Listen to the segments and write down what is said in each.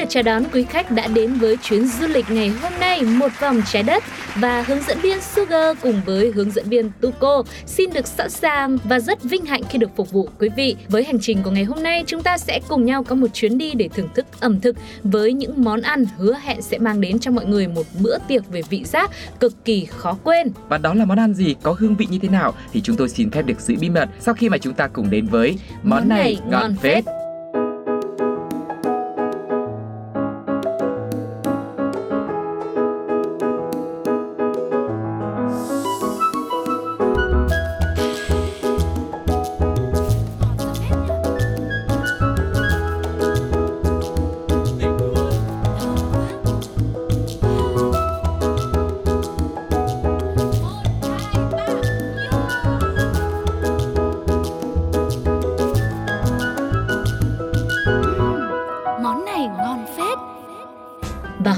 được chào đón quý khách đã đến với chuyến du lịch ngày hôm nay một vòng trái đất và hướng dẫn viên Sugar cùng với hướng dẫn viên Tuko xin được sẵn sàng và rất vinh hạnh khi được phục vụ quý vị. Với hành trình của ngày hôm nay chúng ta sẽ cùng nhau có một chuyến đi để thưởng thức ẩm thực với những món ăn hứa hẹn sẽ mang đến cho mọi người một bữa tiệc về vị giác cực kỳ khó quên. Và đó là món ăn gì, có hương vị như thế nào thì chúng tôi xin phép được giữ bí mật sau khi mà chúng ta cùng đến với món, này ngon phết. phết.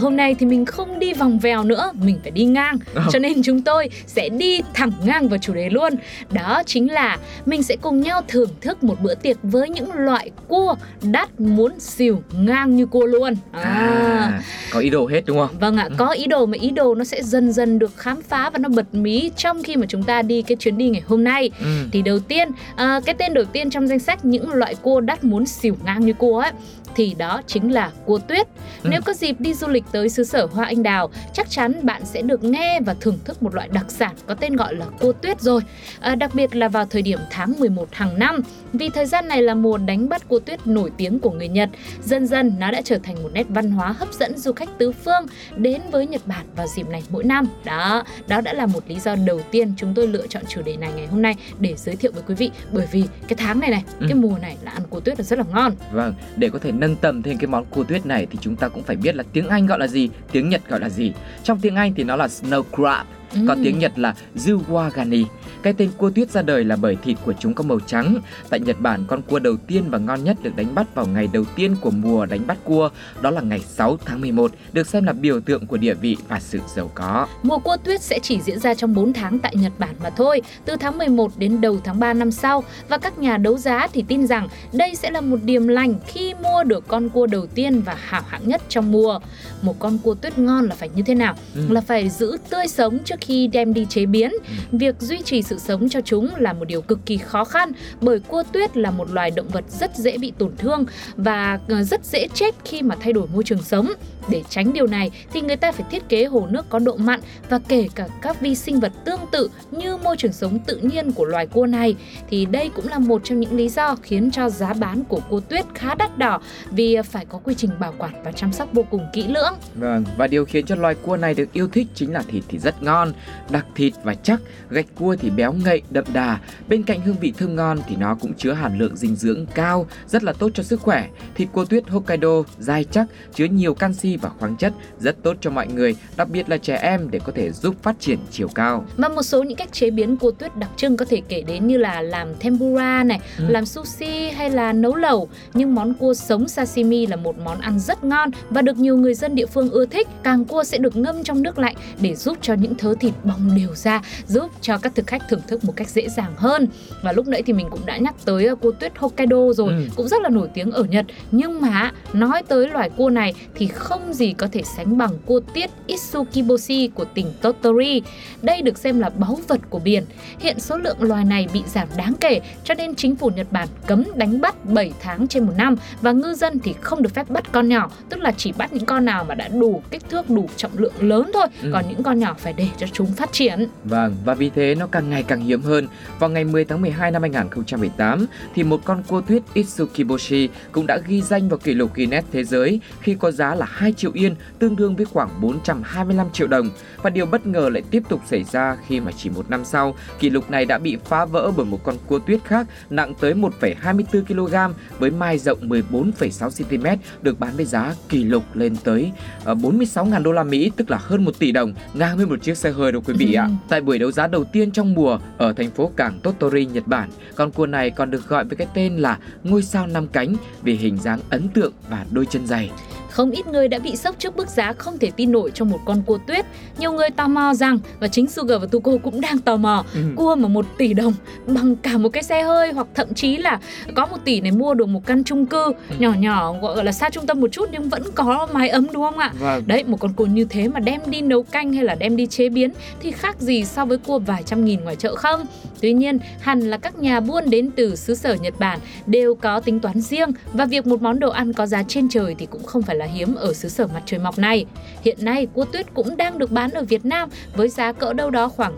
Hôm nay thì mình không đi vòng vèo nữa, mình phải đi ngang. Ờ. Cho nên chúng tôi sẽ đi thẳng ngang vào chủ đề luôn. Đó chính là mình sẽ cùng nhau thưởng thức một bữa tiệc với những loại cua đắt muốn xỉu ngang như cua luôn. À, có ý đồ hết đúng không? Vâng ạ, có ý đồ mà ý đồ nó sẽ dần dần được khám phá và nó bật mí trong khi mà chúng ta đi cái chuyến đi ngày hôm nay. Ừ. Thì đầu tiên, à, cái tên đầu tiên trong danh sách những loại cua đắt muốn xỉu ngang như cua ấy thì đó chính là cua tuyết. Ừ. Nếu có dịp đi du lịch tới xứ sở hoa anh đào, chắc chắn bạn sẽ được nghe và thưởng thức một loại đặc sản có tên gọi là cua tuyết rồi. À, đặc biệt là vào thời điểm tháng 11 hàng năm, vì thời gian này là mùa đánh bắt cua tuyết nổi tiếng của người Nhật. Dần dần nó đã trở thành một nét văn hóa hấp dẫn du khách tứ phương đến với Nhật Bản vào dịp này mỗi năm. Đó, đó đã là một lý do đầu tiên chúng tôi lựa chọn chủ đề này ngày hôm nay để giới thiệu với quý vị bởi vì cái tháng này này, Ừ. cái mùa này là ăn cua tuyết là rất là ngon. Vâng, để có thể nâng tầm thêm cái món cua tuyết này thì chúng ta cũng phải biết là tiếng Anh gọi là gì, tiếng Nhật gọi là gì. Trong tiếng Anh thì nó là snow crab, còn Ừm. tiếng Nhật là Zuwagani. Cái tên cua tuyết ra đời là bởi thịt của chúng có màu trắng. Tại Nhật Bản, con cua đầu tiên và ngon nhất được đánh bắt vào ngày đầu tiên của mùa đánh bắt cua, đó là ngày 6 tháng 11, được xem là biểu tượng của địa vị và sự giàu có. Mùa cua tuyết sẽ chỉ diễn ra trong 4 tháng tại Nhật Bản mà thôi, từ tháng 11 đến đầu tháng 3 năm sau và các nhà đấu giá thì tin rằng đây sẽ là một điểm lành khi mua được con cua đầu tiên và hảo hạng nhất trong mùa. Một con cua tuyết ngon là phải như thế nào? Ừ. Là phải giữ tươi sống trước khi đem đi chế biến. Ừ. Việc duy trì sự sống cho chúng là một điều cực kỳ khó khăn bởi cua tuyết là một loài động vật rất dễ bị tổn thương và ờ, rất dễ chết khi mà thay đổi môi trường sống. Để tránh điều này thì người ta phải thiết kế hồ nước có độ mặn và kể cả các vi sinh vật tương tự như môi trường sống tự nhiên của loài cua này thì đây cũng là một trong những lý do khiến cho giá bán của cua tuyết khá đắt đỏ vì phải có quy trình bảo quản và chăm sóc vô cùng kỹ lưỡng. Vâng, và điều khiến cho loài cua này được yêu thích chính là thịt thì rất ngon, đặc thịt và chắc, gạch cua thì béo ngậy, đậm đà. Bên cạnh hương vị thơm ngon thì nó cũng chứa hàm lượng dinh dưỡng cao, rất là tốt cho sức khỏe. Thịt cua tuyết Hokkaido dai chắc, chứa nhiều canxi và khoáng chất, rất tốt cho mọi người, đặc biệt là trẻ em để có thể giúp phát triển chiều cao. Và một số những cách chế biến cua tuyết đặc trưng có thể kể đến như là làm tempura này, Ừ. làm sushi hay là nấu lẩu. Nhưng món cua sống sashimi là một món ăn rất ngon và được nhiều người dân địa phương ưa thích. Càng cua sẽ được ngâm trong nước lạnh để giúp cho những thớ thịt bong đều ra, giúp cho các thực khách thưởng thức một cách dễ dàng hơn. Và lúc nãy thì mình cũng đã nhắc tới ờ, cua tuyết Hokkaido rồi, Ừ. cũng rất là nổi tiếng ở Nhật. Nhưng mà nói tới loài cua này thì không gì có thể sánh bằng cua tiết Itsukiboshi của tỉnh Tottori. Đây được xem là báu vật của biển. Hiện số lượng loài này bị giảm đáng kể cho nên chính phủ Nhật Bản cấm đánh bắt 7 tháng trên một năm và ngư dân thì không được phép bắt con nhỏ, tức là chỉ bắt những con nào mà đã đủ kích thước, đủ trọng lượng lớn thôi. Ừ. Còn những con nhỏ phải để cho chúng phát triển. Vâng, và vì thế nó càng ngày càng hiếm hơn. Vào ngày 10 tháng 12 năm 2018 thì một con cua tuyết Itsukiboshi cũng đã ghi danh vào kỷ lục Guinness thế giới khi có giá là 2 triệu yên, tương đương với khoảng 425 triệu đồng. Và điều bất ngờ lại tiếp tục xảy ra khi mà chỉ một năm sau, kỷ lục này đã bị phá vỡ bởi một con cua tuyết khác nặng tới 1,24 kg với mai rộng 14,6 cm được bán với giá kỷ lục lên tới ờ, 46.000 đô la Mỹ, tức là hơn 1 tỷ đồng, ngang với một chiếc xe hơi đâu quý vị ạ. Tại buổi đấu giá đầu tiên trong mùa ở thành phố cảng Tottori, Nhật Bản, con cua này còn được gọi với cái tên là ngôi sao năm cánh vì hình dáng ấn tượng và đôi chân dày. Không ít người đã bị sốc trước mức giá không thể tin nổi cho một con cua tuyết. Nhiều người tò mò rằng và chính Sugar và Tuko cũng đang tò mò ừ. cua mà một tỷ đồng bằng cả một cái xe hơi hoặc thậm chí là có một tỷ này mua được một căn chung cư ừ. nhỏ nhỏ gọi là xa trung tâm một chút nhưng vẫn có mái ấm đúng không ạ? Vâng. Đấy một con cua như thế mà đem đi nấu canh hay là đem đi chế biến thì khác gì so với cua vài trăm nghìn ngoài chợ không? Tuy nhiên, hẳn là các nhà buôn đến từ xứ sở Nhật Bản đều có tính toán riêng và việc một món đồ ăn có giá trên trời thì cũng không phải là hiếm ở xứ sở mặt trời mọc này. Hiện nay, cua tuyết cũng đang được bán ở Việt Nam với giá cỡ đâu đó khoảng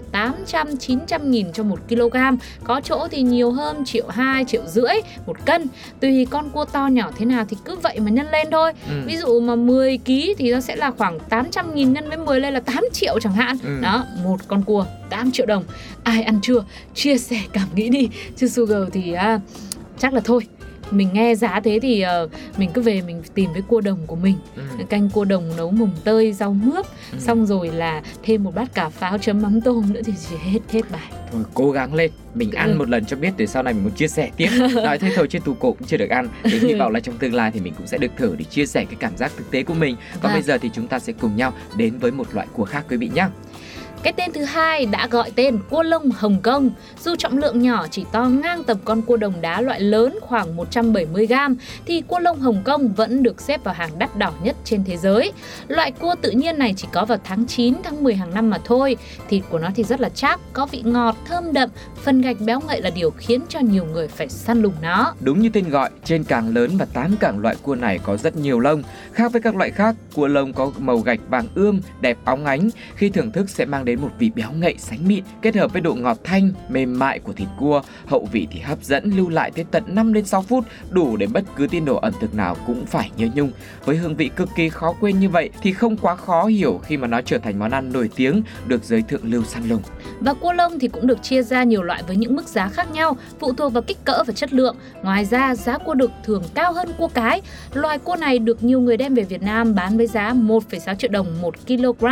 800-900 nghìn cho một kg. Có chỗ thì nhiều hơn triệu 2, triệu rưỡi một cân. Tùy con cua to nhỏ thế nào thì cứ vậy mà nhân lên thôi. Ừ. Ví dụ mà 10 kg thì nó sẽ là khoảng 800 nghìn nhân với 10 lên là 8 triệu chẳng hạn. Ừ. Đó, một con cua 8 triệu đồng. Ai ăn chưa? Chia sẻ cảm nghĩ đi. Chứ Sugar thì à, chắc là thôi mình nghe giá thế thì uh, mình cứ về mình tìm với cua đồng của mình ừ. canh cua đồng nấu mùng tơi rau mướp ừ. xong rồi là thêm một bát cà pháo chấm mắm tôm nữa thì chỉ hết hết bài thôi cố gắng lên mình ừ. ăn một lần cho biết để sau này mình muốn chia sẻ tiếp nói thế thôi chứ tù cổ cũng chưa được ăn thì hy vọng là trong tương lai thì mình cũng sẽ được thử để chia sẻ cái cảm giác thực tế của mình và à. bây giờ thì chúng ta sẽ cùng nhau đến với một loại cua khác quý vị nhé cái tên thứ hai đã gọi tên cua lông Hồng Kông. Dù trọng lượng nhỏ chỉ to ngang tầm con cua đồng đá loại lớn khoảng 170 g thì cua lông Hồng Kông vẫn được xếp vào hàng đắt đỏ nhất trên thế giới. Loại cua tự nhiên này chỉ có vào tháng 9, tháng 10 hàng năm mà thôi. Thịt của nó thì rất là chắc, có vị ngọt, thơm đậm, phần gạch béo ngậy là điều khiến cho nhiều người phải săn lùng nó. Đúng như tên gọi, trên càng lớn và tám càng loại cua này có rất nhiều lông. Khác với các loại khác, cua lông có màu gạch vàng ươm, đẹp óng ánh. Khi thưởng thức sẽ mang đến đến một vị béo ngậy sánh mịn kết hợp với độ ngọt thanh, mềm mại của thịt cua, hậu vị thì hấp dẫn lưu lại tới tận 5 đến 6 phút, đủ để bất cứ tin đồ ẩm thực nào cũng phải nhớ nhung. Với hương vị cực kỳ khó quên như vậy thì không quá khó hiểu khi mà nó trở thành món ăn nổi tiếng được giới thượng lưu săn lùng. Và cua lông thì cũng được chia ra nhiều loại với những mức giá khác nhau, phụ thuộc vào kích cỡ và chất lượng. Ngoài ra, giá cua đực thường cao hơn cua cái. Loài cua này được nhiều người đem về Việt Nam bán với giá 1,6 triệu đồng 1 kg.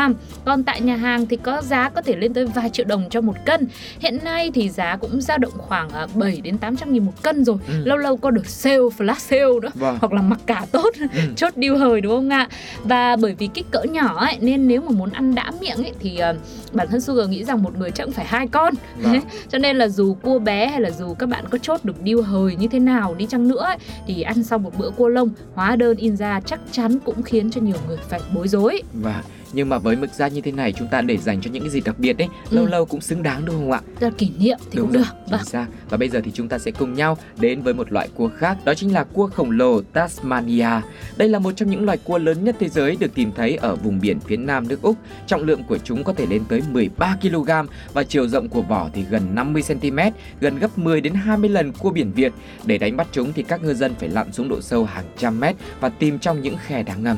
Còn tại nhà hàng thì có giá có thể lên tới vài triệu đồng cho một cân. Hiện nay thì giá cũng dao động khoảng 7 à, đến 800 nghìn một cân rồi. Ừ. Lâu lâu có được sale, flash sale nữa. Vâng. Hoặc là mặc cả tốt, ừ. chốt deal hời đúng không ạ? Và bởi vì kích cỡ nhỏ ấy, nên nếu mà muốn ăn đã miệng ấy, thì uh, bản thân Sugar nghĩ rằng một người chắc cũng phải hai con. Vâng. Cho nên là dù cua bé hay là dù các bạn có chốt được deal hời như thế nào đi chăng nữa ấy, thì ăn sau một bữa cua lông hóa đơn in ra chắc chắn cũng khiến cho nhiều người phải bối rối. Và nhưng mà với mức giá như thế này chúng ta để dành cho những cái gì đặc biệt đấy ừ. lâu lâu cũng xứng đáng đúng không ạ? Là kỷ niệm thì đúng cũng rồi, được. vâng. xác. Và bây giờ thì chúng ta sẽ cùng nhau đến với một loại cua khác đó chính là cua khổng lồ Tasmania. Đây là một trong những loài cua lớn nhất thế giới được tìm thấy ở vùng biển phía nam nước Úc. Trọng lượng của chúng có thể lên tới 13 kg và chiều rộng của vỏ thì gần 50 cm gần gấp 10 đến 20 lần cua biển Việt. Để đánh bắt chúng thì các ngư dân phải lặn xuống độ sâu hàng trăm mét và tìm trong những khe đá ngầm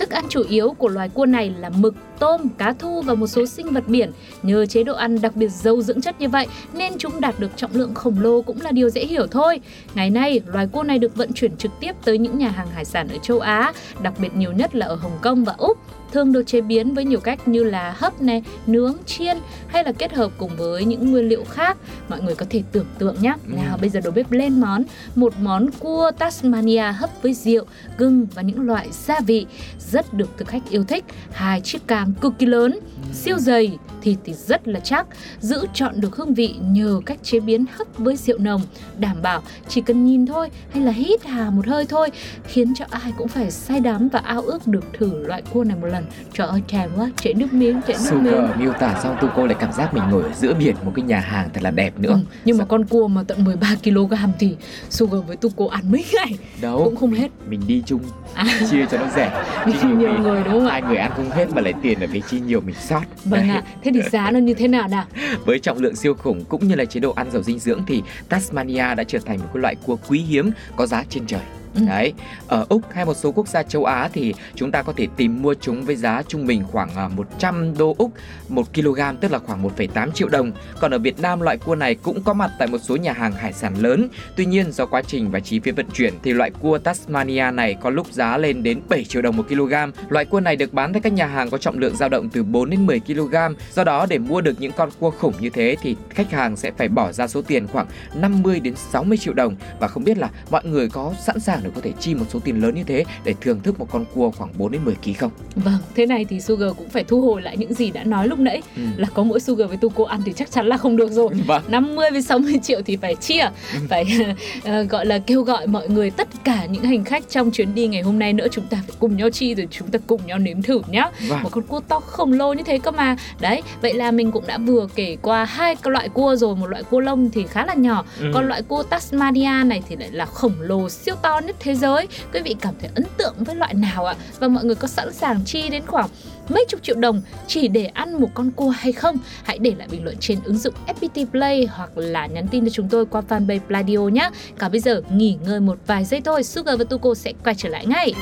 Thức ăn chủ yếu của loài cua này là mực, tôm, cá thu và một số sinh vật biển. Nhờ chế độ ăn đặc biệt giàu dưỡng chất như vậy nên chúng đạt được trọng lượng khổng lồ cũng là điều dễ hiểu thôi. Ngày nay, loài cua này được vận chuyển trực tiếp tới những nhà hàng hải sản ở châu Á, đặc biệt nhiều nhất là ở Hồng Kông và Úc thường được chế biến với nhiều cách như là hấp này, nướng, chiên hay là kết hợp cùng với những nguyên liệu khác. Mọi người có thể tưởng tượng nhé. Ừ. Nào bây giờ đầu bếp lên món một món cua Tasmania hấp với rượu, gừng và những loại gia vị rất được thực khách yêu thích. Hai chiếc càng cực kỳ lớn, siêu dày, thịt thì rất là chắc, giữ chọn được hương vị nhờ cách chế biến hấp với rượu nồng, đảm bảo chỉ cần nhìn thôi hay là hít hà một hơi thôi khiến cho ai cũng phải say đắm và ao ước được thử loại cua này một lần. Trời ơi thèm quá chảy nước miếng chảy nước miếng. Sugar miêu tả xong tu cô lại cảm giác mình ngồi ở giữa biển một cái nhà hàng thật là đẹp nữa. Ừ, nhưng mà con cua mà tận 13 kg thì Sugar với Tuko ăn mấy ngày đâu cũng không hết. mình đi chung à, chia cho nó rẻ. Đi nhiều khi người đúng không ạ? hai người ăn không hết mà lại tiền ở phía chi nhiều mình sót. Vâng ạ. Thế thì giá nó như thế nào nào? Với trọng lượng siêu khủng cũng như là chế độ ăn giàu dinh dưỡng thì Tasmania đã trở thành một loại cua quý hiếm có giá trên trời. Ừ. Đấy, ở Úc hay một số quốc gia châu Á thì chúng ta có thể tìm mua chúng với giá trung bình khoảng à, 100 đô Úc 1 kg tức là khoảng 1,8 triệu đồng. Còn ở Việt Nam loại cua này cũng có mặt tại một số nhà hàng hải sản lớn. Tuy nhiên do quá trình và chi phí vận chuyển thì loại cua Tasmania này có lúc giá lên đến 7 triệu đồng một kg. Loại cua này được bán tại các nhà hàng có trọng lượng dao động từ 4 đến 10 kg. Do đó để mua được những con cua khủng như thế thì khách hàng sẽ phải bỏ ra số tiền khoảng 50 đến 60 triệu đồng và không biết là mọi người có sẵn sàng để có thể chi một số tiền lớn như thế để thưởng thức một con cua khoảng 4 đến 10 kg không? vâng thế này thì Sugar cũng phải thu hồi lại những gì đã nói lúc nãy Ừ. là có mỗi Sugar với Tuko ăn thì chắc chắn là không được rồi Vâng. 50 với 60 triệu thì phải chia phải ờ, gọi là kêu gọi mọi người tất cả những hành khách trong chuyến đi ngày hôm nay nữa chúng ta phải cùng nhau chi rồi chúng ta cùng nhau nếm thử nhá Vâng. một con cua to khổng lồ như thế cơ mà đấy vậy là mình cũng đã vừa kể qua hai loại cua rồi một loại cua lông thì khá là nhỏ Ừ. còn loại cua Tasmania này thì lại là khổng lồ siêu to nhất thế giới. Quý vị cảm thấy ấn tượng với loại nào ạ? Và mọi người có sẵn sàng chi đến khoảng mấy chục triệu đồng chỉ để ăn một con cua hay không? Hãy để lại bình luận trên ứng dụng FPT Play hoặc là nhắn tin cho chúng tôi qua fanpage Pladio nhé. Cả bây giờ nghỉ ngơi một vài giây thôi, Sugar và Tuko sẽ quay trở lại ngay.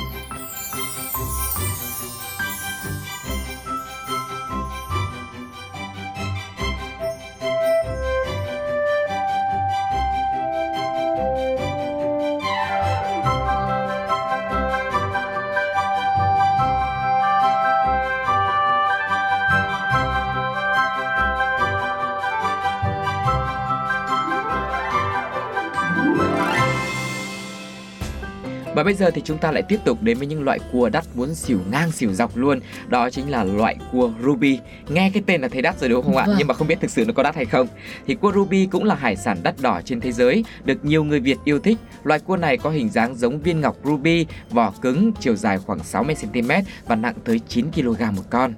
Bây giờ thì chúng ta lại tiếp tục đến với những loại cua đắt muốn xỉu ngang xỉu dọc luôn. Đó chính là loại cua ruby. Nghe cái tên là thấy đắt rồi đúng không ạ? Vâng. Nhưng mà không biết thực sự nó có đắt hay không. Thì cua ruby cũng là hải sản đắt đỏ trên thế giới Được nhiều người Việt yêu thích. Loại cua này có hình dáng giống viên ngọc ruby Vỏ cứng, chiều dài khoảng 60cm Và nặng tới 9kg một con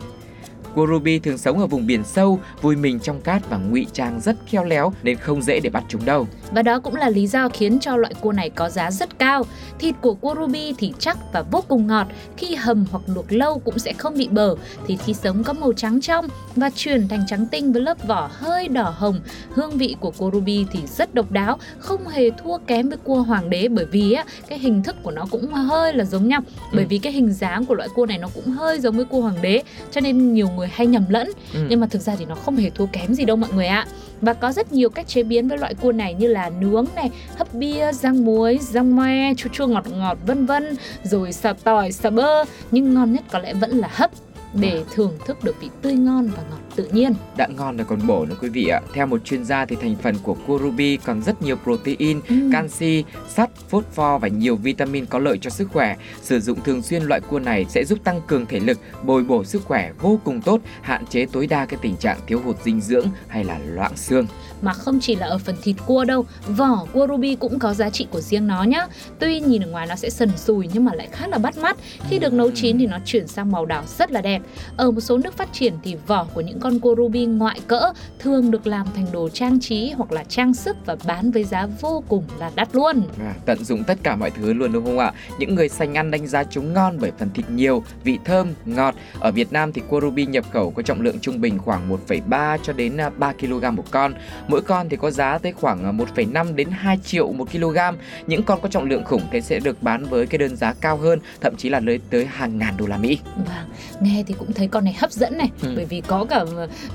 Cua ruby thường sống ở vùng biển sâu, vùi mình trong cát và ngụy trang rất khéo léo nên không dễ để bắt chúng đâu. Và đó cũng là lý do khiến cho loại cua này có giá rất cao. Thịt của cua ruby thì chắc và vô cùng ngọt, khi hầm hoặc luộc lâu cũng sẽ không bị bở. Thịt khi sống có màu trắng trong và chuyển thành trắng tinh với lớp vỏ hơi đỏ hồng. Hương vị của cua ruby thì rất độc đáo, không hề thua kém với cua hoàng đế bởi vì á, cái hình thức của nó cũng hơi là giống nhau. Bởi Ừ. vì cái hình dáng của loại cua này nó cũng hơi giống với cua hoàng đế, cho nên nhiều người hay nhầm lẫn. Ừ. nhưng mà thực ra thì nó không hề thua kém gì đâu mọi người ạ. Và có rất nhiều cách chế biến với loại cua này như là nướng này hấp bia rang muối rang me chua chua ngọt ngọt vân vân rồi xào tỏi xào bơ. Nhưng ngon nhất có lẽ vẫn là hấp để thưởng thức được vị tươi ngon và ngọt tự nhiên đã ngon rồi còn bổ nữa quý vị ạ. Theo một chuyên gia thì thành phần của cua ruby còn rất nhiều protein, Ừ. canxi, sắt, phosphor và nhiều vitamin có lợi cho sức khỏe. Sử dụng thường xuyên loại cua này sẽ giúp tăng cường thể lực, bồi bổ sức khỏe vô cùng tốt, hạn chế tối đa cái tình trạng thiếu hụt dinh dưỡng hay là loãng xương. mà không chỉ là ở phần thịt cua đâu vỏ cua ruby cũng có giá trị của riêng nó nhá tuy nhìn ở ngoài nó sẽ sần sùi nhưng mà lại khá là bắt mắt khi được nấu chín thì nó chuyển sang màu đỏ rất là đẹp ở một số nước phát triển thì vỏ của những con cua ruby ngoại cỡ thường được làm thành đồ trang trí hoặc là trang sức và bán với giá vô cùng là đắt luôn À, tận dụng tất cả mọi thứ luôn đúng không ạ? Những người sành ăn đánh giá chúng ngon bởi phần thịt nhiều, vị thơm, ngọt. Ở Việt Nam thì cua ruby nhập khẩu có trọng lượng trung bình khoảng 1,3 cho đến à, 3 kg một con. Mỗi con thì có giá tới khoảng à, 1,5 đến 2 triệu một kg. Những con có trọng lượng khủng thế sẽ được bán với cái đơn giá cao hơn, thậm chí là lên tới hàng ngàn đô la Mỹ. Vâng, nghe thì cũng thấy con này hấp dẫn này Ừ. Bởi vì có cả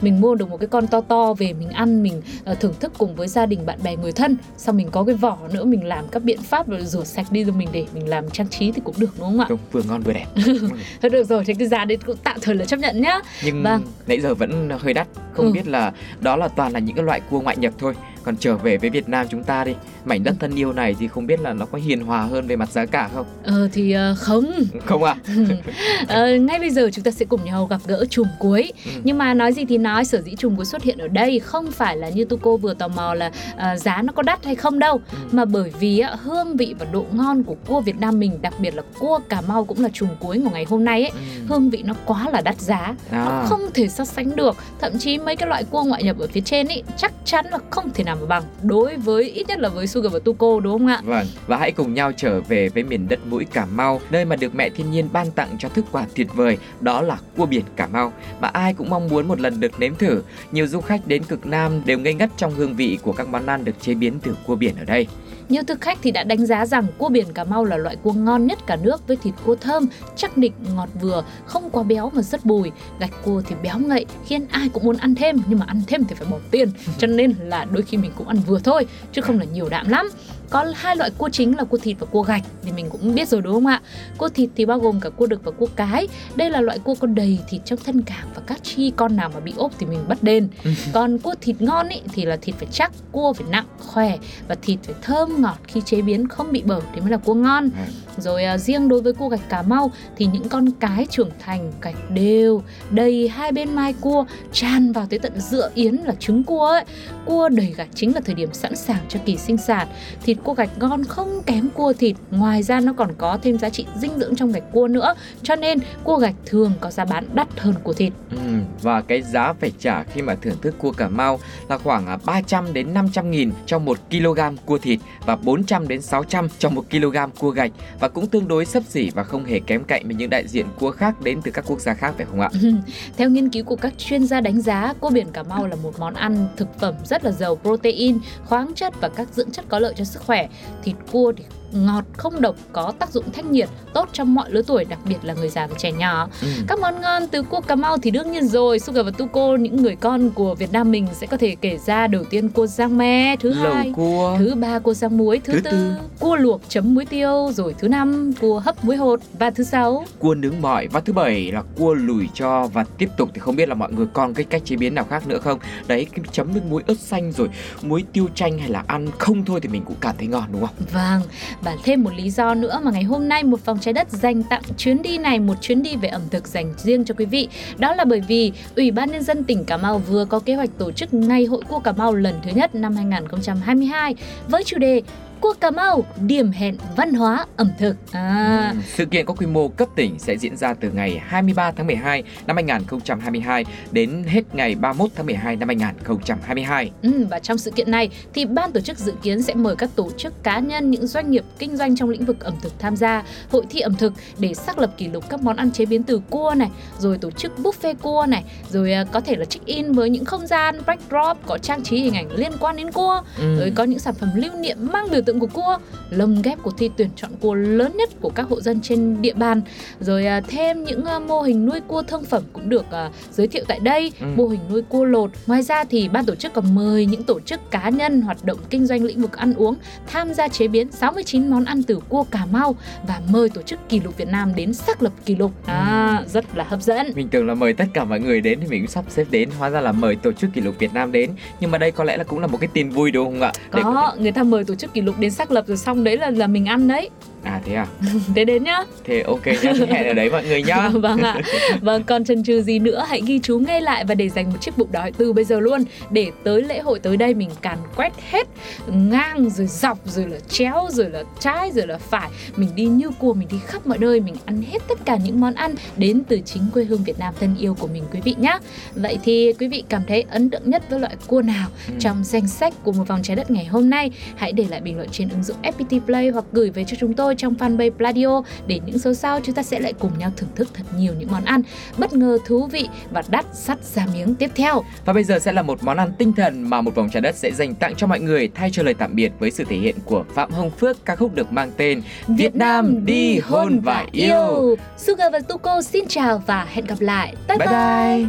mình mua được một cái con to to về mình ăn Mình ờ, thưởng thức cùng với gia đình bạn bè người thân Xong mình có cái vỏ nữa mình làm các biện pháp rồi rửa sạch đi rồi mình để mình làm trang trí thì cũng được đúng không ạ? Đúng, vừa ngon vừa đẹp. Thôi được rồi, thế cái giá đấy cũng tạm thời là chấp nhận nhá Nhưng Vâng. nãy giờ vẫn hơi đắt. Không Ừ. biết là đó là toàn là những cái loại cua ngoại nhập thôi. Còn trở về với Việt Nam chúng ta đi mảnh đất thân yêu này thì không biết là nó có hiền hòa hơn về mặt giá cả không ờ thì uh, không không ạ à? uh, ngay bây giờ chúng ta sẽ cùng nhau gặp gỡ chùm cuối ừ. nhưng mà nói gì thì nói sở dĩ chùm cuối xuất hiện ở đây không phải là như Tuco vừa tò mò là uh, giá nó có đắt hay không đâu ừ. mà bởi vì uh, hương vị và độ ngon của cua Việt Nam mình đặc biệt là cua Cà Mau cũng là chùm cuối của ngày hôm nay ấy ừ. hương vị nó quá là đắt giá à. nó không thể so sánh được thậm chí mấy cái loại cua ngoại nhập ở phía trên ấy chắc chắn là không thể nào mà bằng đối với ít nhất là với Sugar và Tuco đúng không ạ? Vâng, và hãy cùng nhau trở về với miền đất mũi Cà Mau, nơi mà được mẹ thiên nhiên ban tặng cho thức quà tuyệt vời, đó là cua biển Cà Mau. mà ai cũng mong muốn một lần được nếm thử. Nhiều du khách đến cực Nam đều ngây ngất trong hương vị của các món ăn được chế biến từ cua biển ở đây. Nhiều thực khách thì đã đánh giá rằng cua biển Cà Mau là loại cua ngon nhất cả nước với thịt cua thơm, chắc nịch, ngọt vừa, không quá béo mà rất bùi. Gạch cua thì béo ngậy khiến ai cũng muốn ăn thêm nhưng mà ăn thêm thì phải bỏ tiền. Cho nên là đôi khi mình cũng ăn vừa thôi chứ không là nhiều đạm lắm có hai loại cua chính là cua thịt và cua gạch thì mình cũng biết rồi đúng không ạ? Cua thịt thì bao gồm cả cua đực và cua cái. Đây là loại cua con đầy thịt trong thân càng và các chi con nào mà bị ốp thì mình bắt đền. Còn cua thịt ngon ý, thì là thịt phải chắc cua phải nặng khỏe và thịt phải thơm ngọt khi chế biến không bị bở thì mới là cua ngon. Ừ. rồi à, riêng đối với cua gạch cà mau thì những con cái trưởng thành gạch đều đầy hai bên mai cua tràn vào tới tận giữa yến là trứng cua ấy. Cua đầy gạch chính là thời điểm sẵn sàng cho kỳ sinh sản. Thì thịt cua gạch ngon không kém cua thịt. Ngoài ra nó còn có thêm giá trị dinh dưỡng trong gạch cua nữa. Cho nên cua gạch thường có giá bán đắt hơn cua thịt. Ừ, và cái giá phải trả khi mà thưởng thức cua Cà Mau là khoảng 300 à, đến 500 nghìn trong 1 kg cua thịt và 400 đến 600 trong 1 kg cua gạch. Và cũng tương đối sấp xỉ và không hề kém cạnh với những đại diện cua khác đến từ các quốc gia khác phải không ạ? Ừ, theo nghiên cứu của các chuyên gia đánh giá, cua biển Cà Mau là một món ăn thực phẩm rất là giàu protein, khoáng chất và các dưỡng chất có lợi cho sức khỏe thịt cua thì ngọt không độc có tác dụng thanh nhiệt tốt trong mọi lứa tuổi đặc biệt là người già và trẻ nhỏ. Ừ. các món ngon từ cua cà mau thì đương nhiên rồi. Sugar và tuco những người con của việt nam mình sẽ có thể kể ra đầu tiên cua giang me thứ Lẩu hai cua. thứ ba cua giang muối thứ, thứ tư, tư. cua luộc chấm muối tiêu rồi thứ năm cua hấp muối hột và thứ sáu cua nướng mỏi và thứ bảy là cua lùi cho và tiếp tục. Thì không biết là mọi người còn cái cách chế biến nào khác nữa không? Đấy cái chấm nước muối ớt xanh rồi muối tiêu chanh hay là ăn không thôi thì mình cũng cảm thấy ngon đúng không? Vâng và thêm một lý do nữa mà ngày hôm nay một phòng trái đất dành tặng chuyến đi này, một chuyến đi về ẩm thực dành riêng cho quý vị. Đó là bởi vì Ủy ban nhân dân tỉnh Cà Mau vừa có kế hoạch tổ chức ngày hội cua Cà Mau lần thứ nhất năm 2022 với chủ đề Cua Cà Mau, điểm hẹn văn hóa ẩm thực. À. Ừ, sự kiện có quy mô cấp tỉnh sẽ diễn ra từ ngày 23 tháng 12 năm 2022 đến hết ngày 31 tháng 12 năm 2022. Ừ, và trong sự kiện này thì ban tổ chức dự kiến sẽ mời các tổ chức cá nhân, những doanh nghiệp kinh doanh trong lĩnh vực ẩm thực tham gia hội thi ẩm thực để xác lập kỷ lục các món ăn chế biến từ cua này, rồi tổ chức buffet cua này, rồi à, có thể là check in với những không gian backdrop có trang trí hình ảnh liên quan đến cua, ừ. rồi có những sản phẩm lưu niệm mang biểu tượng của cua lồng ghép cuộc thi tuyển chọn cua lớn nhất của các hộ dân trên địa bàn. Rồi à, thêm những à, mô hình nuôi cua thương phẩm cũng được à, giới thiệu tại đây. Ừ. mô hình nuôi cua lột. Ngoài ra thì ban tổ chức còn mời những tổ chức cá nhân hoạt động kinh doanh lĩnh vực ăn uống tham gia chế biến 69 món ăn từ cua Cà Mau và mời tổ chức kỷ lục Việt Nam đến xác lập kỷ lục. À, rất là hấp dẫn. Mình tưởng là mời tất cả mọi người đến thì mình cũng sắp xếp đến. Hóa ra là mời tổ chức kỷ lục Việt Nam đến. Nhưng mà đây có lẽ là cũng là một cái tin vui đúng không ạ? Để có, có người ta mời tổ chức kỷ lục đến xác lập rồi xong đấy là là mình ăn đấy. À thế à? thế đến nhá. Thế ok nhá, hẹn ở đấy mọi người nhá. vâng ạ. Vâng, còn chần chừ gì nữa hãy ghi chú ngay lại và để dành một chiếc bụng đói từ bây giờ luôn để tới lễ hội tới đây mình càn quét hết ngang rồi dọc rồi là chéo rồi là trái rồi là phải. Mình đi như cua mình đi khắp mọi nơi, mình ăn hết tất cả những món ăn đến từ chính quê hương Việt Nam thân yêu của mình quý vị nhá. Vậy thì quý vị cảm thấy ấn tượng nhất với loại cua nào ừ. trong danh sách của một vòng trái đất ngày hôm nay? Hãy để lại bình luận trên ứng dụng FPT Play hoặc gửi về cho chúng tôi trong fanpage Pladio để những số sau chúng ta sẽ lại cùng nhau thưởng thức thật nhiều những món ăn bất ngờ thú vị và đắt sắt ra miếng tiếp theo. Và bây giờ sẽ là một món ăn tinh thần mà một vòng trái đất sẽ dành tặng cho mọi người thay cho lời tạm biệt với sự thể hiện của Phạm Hồng Phước ca khúc được mang tên Việt, Việt Nam đi hôn và yêu. Sugar và Tuko xin chào và hẹn gặp lại. Bye bye. bye. bye.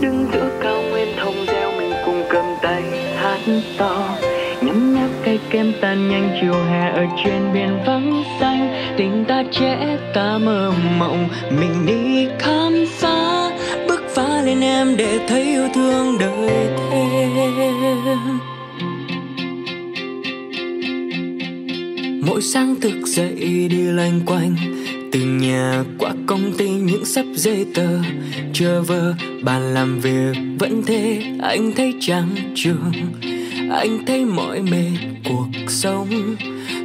Đứng giữa cao nguyên thông reo mình cùng cầm tay hát to nhấm nháp cây kem tan nhanh chiều hè ở trên biển vắng xanh. Tình ta trẻ, ta mơ mộng. Mình đi khám phá, bước phá lên em để thấy yêu thương đời thêm. Mỗi sáng thức dậy đi loanh quanh, từ nhà qua công ty những sắp giấy tờ. Chưa vờ bàn làm việc vẫn thế, anh thấy chán trường anh thấy mỏi mệt cuộc sống.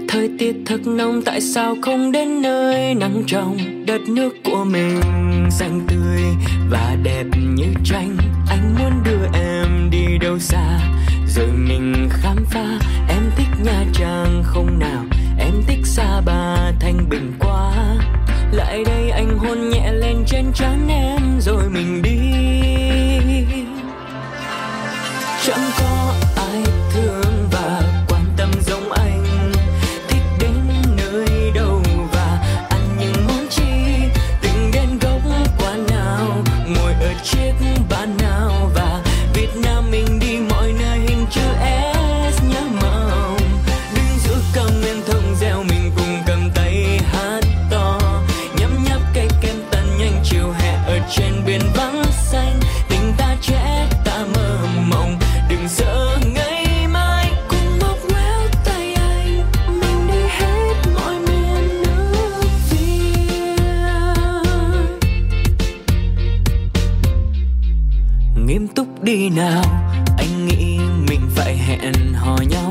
Thời tiết thật nóng, tại sao không đến nơi nắng trong đất nước của mình? Xanh tươi và đẹp như tranh, anh muốn đưa em đi đâu xa? Rồi mình khám phá, em thích nha trang không nào? Em thích xa ba, thanh bình quá. Lại đây anh hôn nhẹ lên trên trán em, rồi mình đi nghiêm túc đi nào. Anh nghĩ mình phải hẹn hò nhau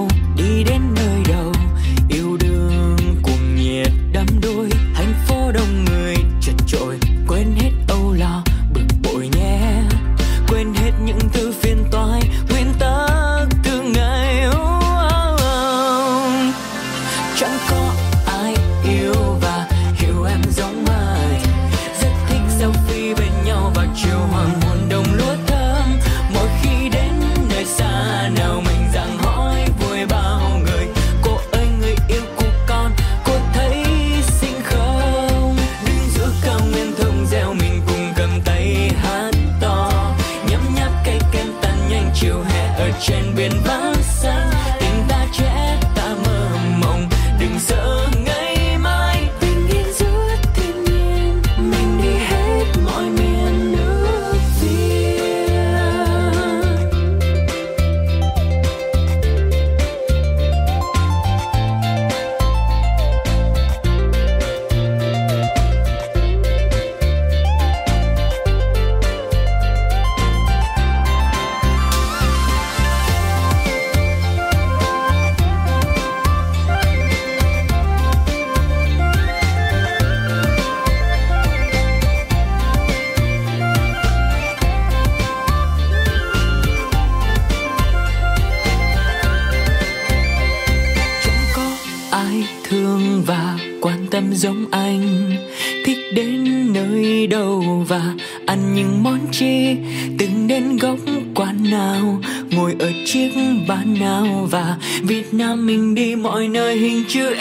bán nào và Việt Nam mình đi mọi nơi hình chữ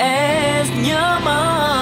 S nhớ mãi.